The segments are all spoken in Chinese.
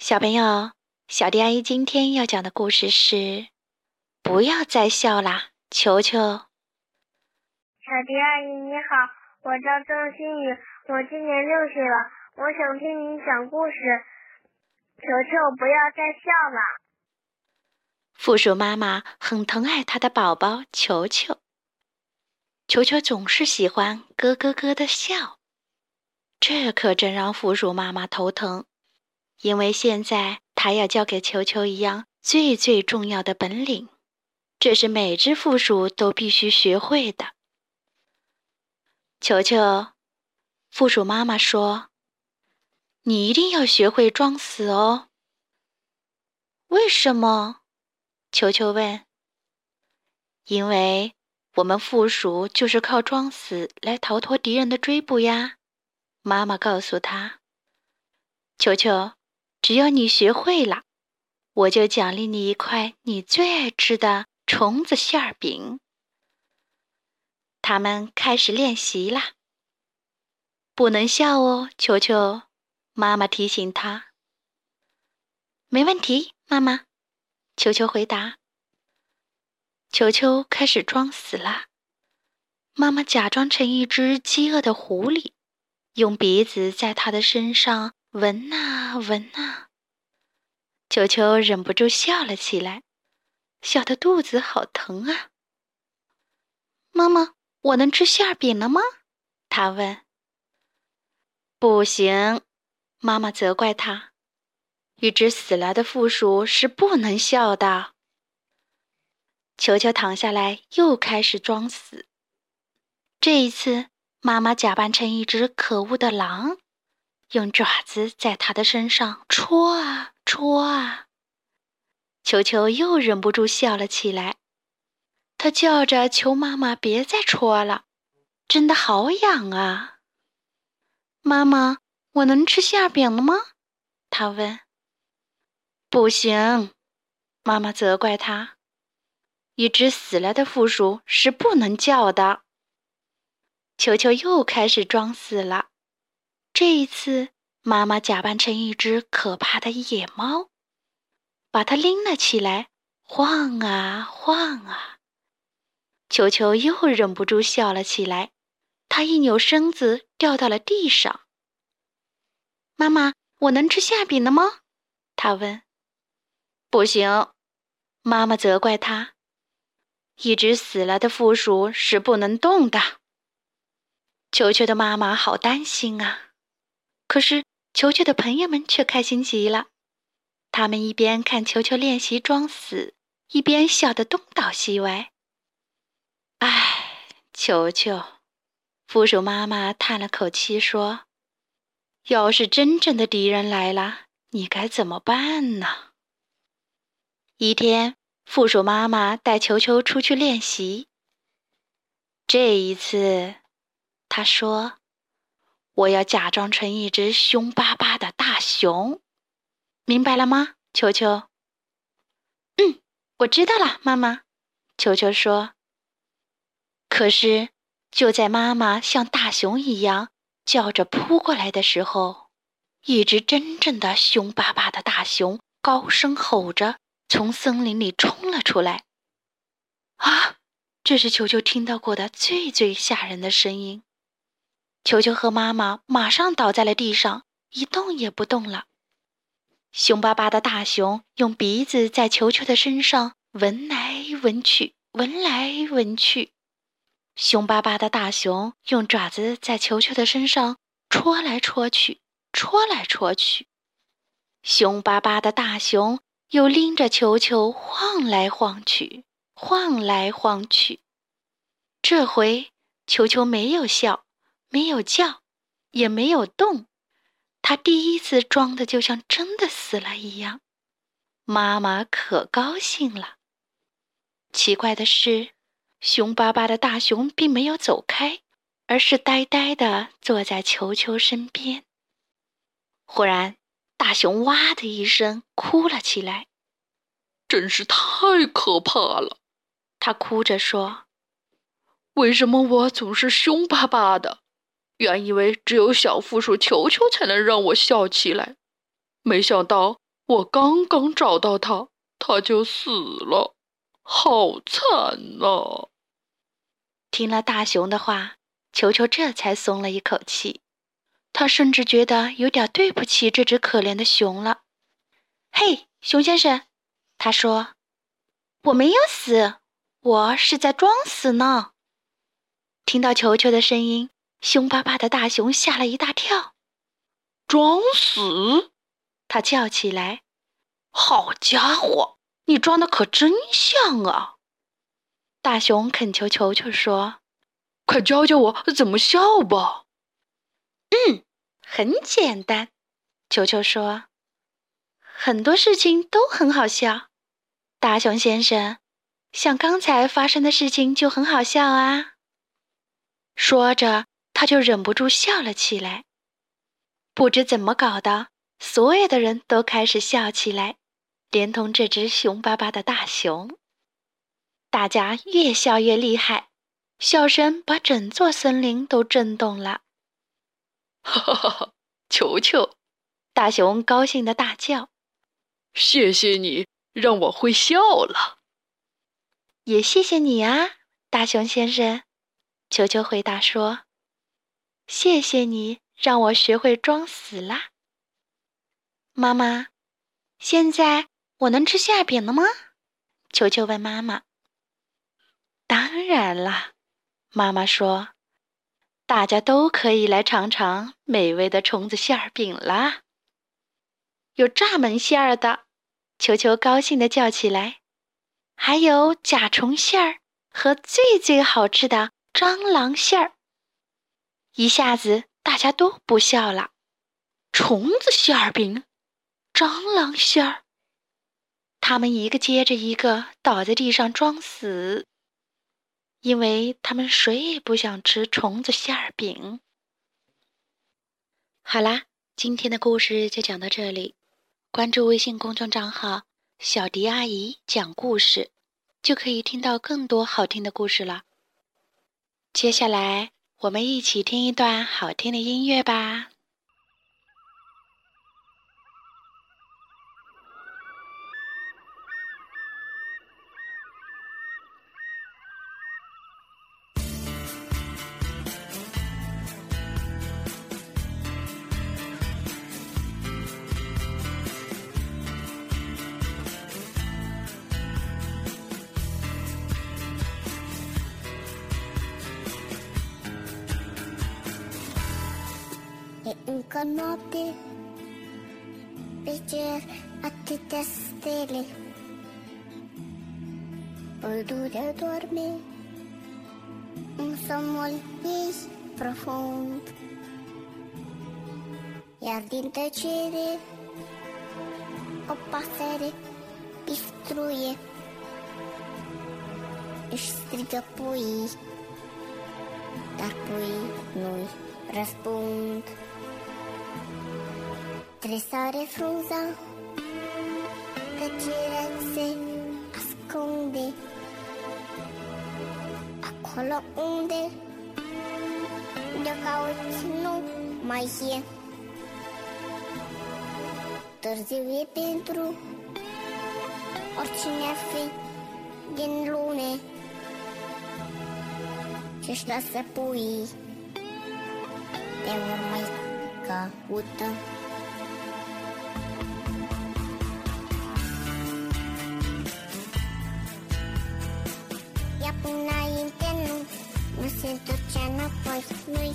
小朋友，小迪阿姨今天要讲的故事是：不要再笑啦，球球。小迪阿姨你好，我叫郑新宇，我今年六岁了，我想听你讲故事。球球，不要再笑了。负鼠妈妈很疼爱她的宝宝球球，球球总是喜欢咯咯咯的笑，这可真让负鼠妈妈头疼。因为现在他要教给球球一样最最重要的本领，这是每只负鼠都必须学会的。球球，负鼠妈妈说：“你一定要学会装死哦。”为什么？球球问。因为我们负鼠就是靠装死来逃脱敌人的追捕呀。妈妈告诉他：“球球。”只要你学会了，我就奖励你一块你最爱吃的虫子馅儿饼。他们开始练习啦，不能笑哦，球球。妈妈提醒他。没问题，妈妈。球球回答。球球开始装死了。妈妈假装成一只饥饿的狐狸，用鼻子在他的身上闻啊闻啊。球球忍不住笑了起来，笑得肚子好疼啊！妈妈，我能吃馅饼了吗？他问。不行，妈妈责怪他。一只死了的负鼠是不能笑的。球球躺下来，又开始装死。这一次，妈妈假扮成一只可恶的狼。用爪子在他的身上戳啊戳啊，球球又忍不住笑了起来。他叫着求妈妈别再戳了，真的好痒啊！妈妈，我能吃馅饼了吗？他问。不行，妈妈责怪他。一只死了的负鼠是不能叫的。球球又开始装死了。这一次，妈妈假扮成一只可怕的野猫，把它拎了起来，晃啊晃啊。球球又忍不住笑了起来，他一扭身子掉到了地上。妈妈，我能吃馅饼了吗？他问。不行，妈妈责怪他。一只死了的负鼠是不能动的。球球的妈妈好担心啊。可是，球球的朋友们却开心极了。他们一边看球球练习装死，一边笑得东倒西歪。唉，球球，负鼠妈妈叹了口气说：“要是真正的敌人来了，你该怎么办呢？”一天，负鼠妈妈带球球出去练习。这一次，她说。我要假装成一只凶巴巴的大熊，明白了吗，球球？嗯，我知道了，妈妈。球球说。可是，就在妈妈像大熊一样叫着扑过来的时候，一只真正的凶巴巴的大熊高声吼着从森林里冲了出来。啊，这是球球听到过的最最吓人的声音。球球和妈妈马上倒在了地上，一动也不动了。凶巴巴的大熊用鼻子在球球的身上闻来闻去，闻来闻去。凶巴巴的大熊用爪子在球球的身上戳来戳去，戳来戳去。凶巴巴的大熊又拎着球球晃来晃去，晃来晃去。这回球球没有笑。没有叫，也没有动，他第一次装的就像真的死了一样。妈妈可高兴了。奇怪的是，凶巴巴的大熊并没有走开，而是呆呆的坐在球球身边。忽然，大熊哇的一声哭了起来，真是太可怕了。他哭着说：“为什么我总是凶巴巴的？”原以为只有小负鼠球球才能让我笑起来，没想到我刚刚找到它，它就死了，好惨呐！”听了大熊的话，球球这才松了一口气。他甚至觉得有点对不起这只可怜的熊了。嘿，熊先生，他说：“我没有死，我是在装死呢。”听到球球的声音，凶巴巴的大熊吓了一大跳。装死！他叫起来：“好家伙，你装的可真像啊！”大熊恳求球球说：“快教教我怎么笑吧。”嗯，很简单。球球说：“很多事情都很好笑。”大熊先生，像刚才发生的事情就很好笑啊。说着，他就忍不住笑了起来。不知怎么搞的，所有的人都开始笑起来，连同这只凶巴巴的大熊。大家越笑越厉害，笑声把整座森林都震动了。哈哈哈哈！球球，大熊高兴的大叫：“谢谢你让我会笑了。”也谢谢你啊，大熊先生。球球回答说：“谢谢你。”让我学会装死啦，妈妈。现在我能吃馅饼了吗？球球问妈妈。当然啦，妈妈说，大家都可以来尝尝美味的虫子馅饼啦。有蚱蜢馅儿的，球球高兴的叫起来。还有甲虫馅儿和最最好吃的蟑螂馅儿。一下子。大家都不笑了。虫子馅儿饼，蟑螂馅儿，他们一个接着一个倒在地上装死，因为他们谁也不想吃虫子馅儿饼。好啦，今天的故事就讲到这里。关注微信公众账号“小迪阿姨讲故事”，就可以听到更多好听的故事了。接下来。我们一起听一段好听的音乐吧。Încă noapte. Pe cer atâtea stele? Pădurea doarme Un somnul ei profund. Iar din tăcere O pasăre pistruie Își strigă puii Dar puii nu-i răspund Tresare frunza, tăcerea se ascunde Acolo unde de cauți nu mai e. Târziu e pentru oricine ar fi din lune Ce-și lasă puii de urmă caută se întorcea înapoi noi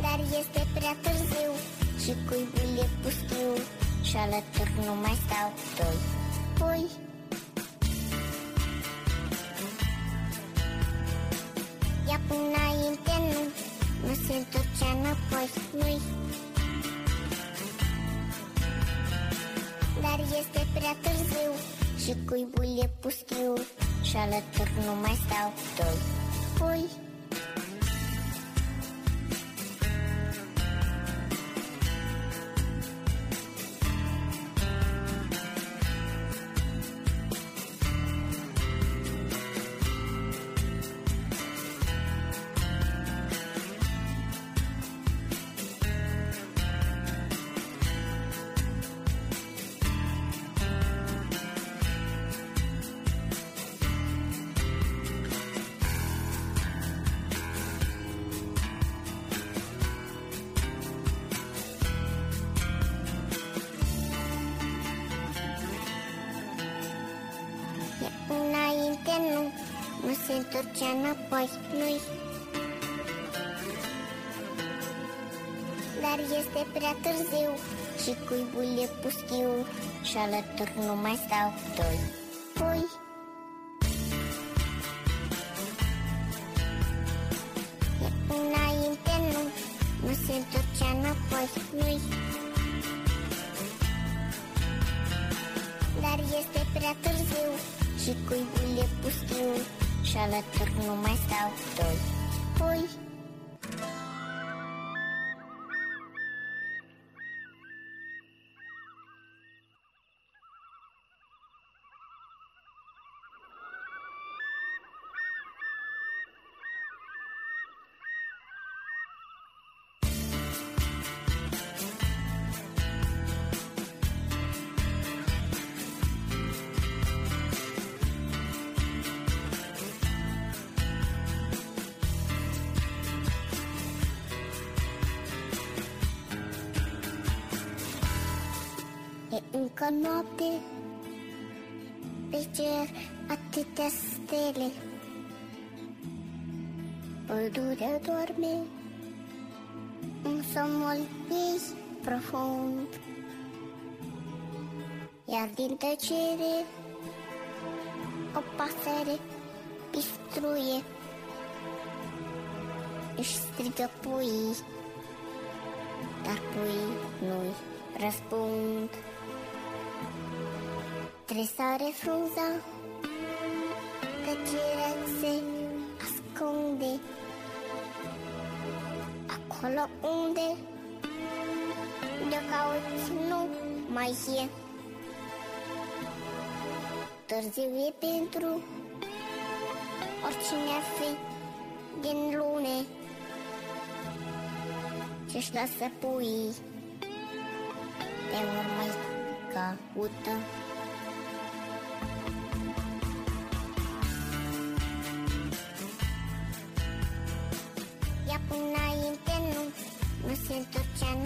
Dar este prea târziu Și cuibul e pustiu Și alături nu mai stau doi. Pui Ia până înainte nu. Nu se întorcea înapoi noi Dar este prea târziu Și cuibul e pustiu și alături nu mai stau doi. Pui întorcea înapoi nu Dar este prea târziu și cuibul e pustiu Și alături nu mai stau doi. Pui ela tornou mais tal dois. E încă noapte. Pe cer atâtea stele. Pădurea doarme În somnul ei profund. Iar din tăcere O pasăre pistruie Își strigă puii Dar puii nu-i răspund Tresare frunza Tăcerea se ascunde Acolo unde De cauți nu mai e. Târziu e pentru Oricine ar fi din lune Ce-și lasă puii Te urmă caută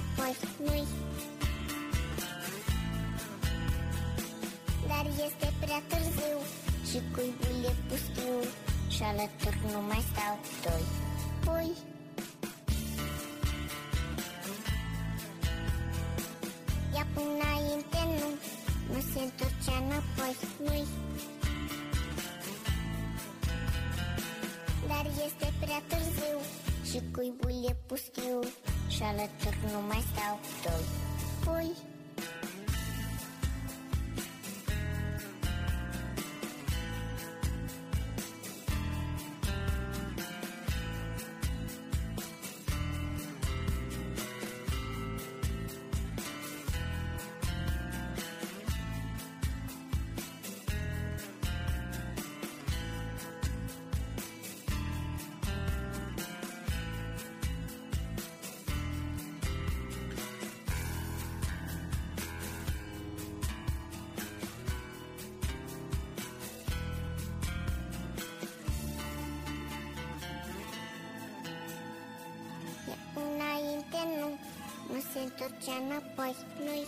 întorcea înapoi nu Dar este prea târziu Și cuibul e pustiu Și alături nu mai stau doi. Pui Ea până înainte nu Nu se întorcea înapoi. Nu Dar este prea târziu Și cuibul e pustiu Já lhe tornou mais alto. Foi nu se întorcea înapoi, nu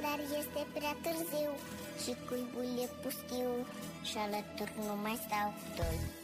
Dar este prea târziu și cuibul e pustiu Și alături nu mai stau doi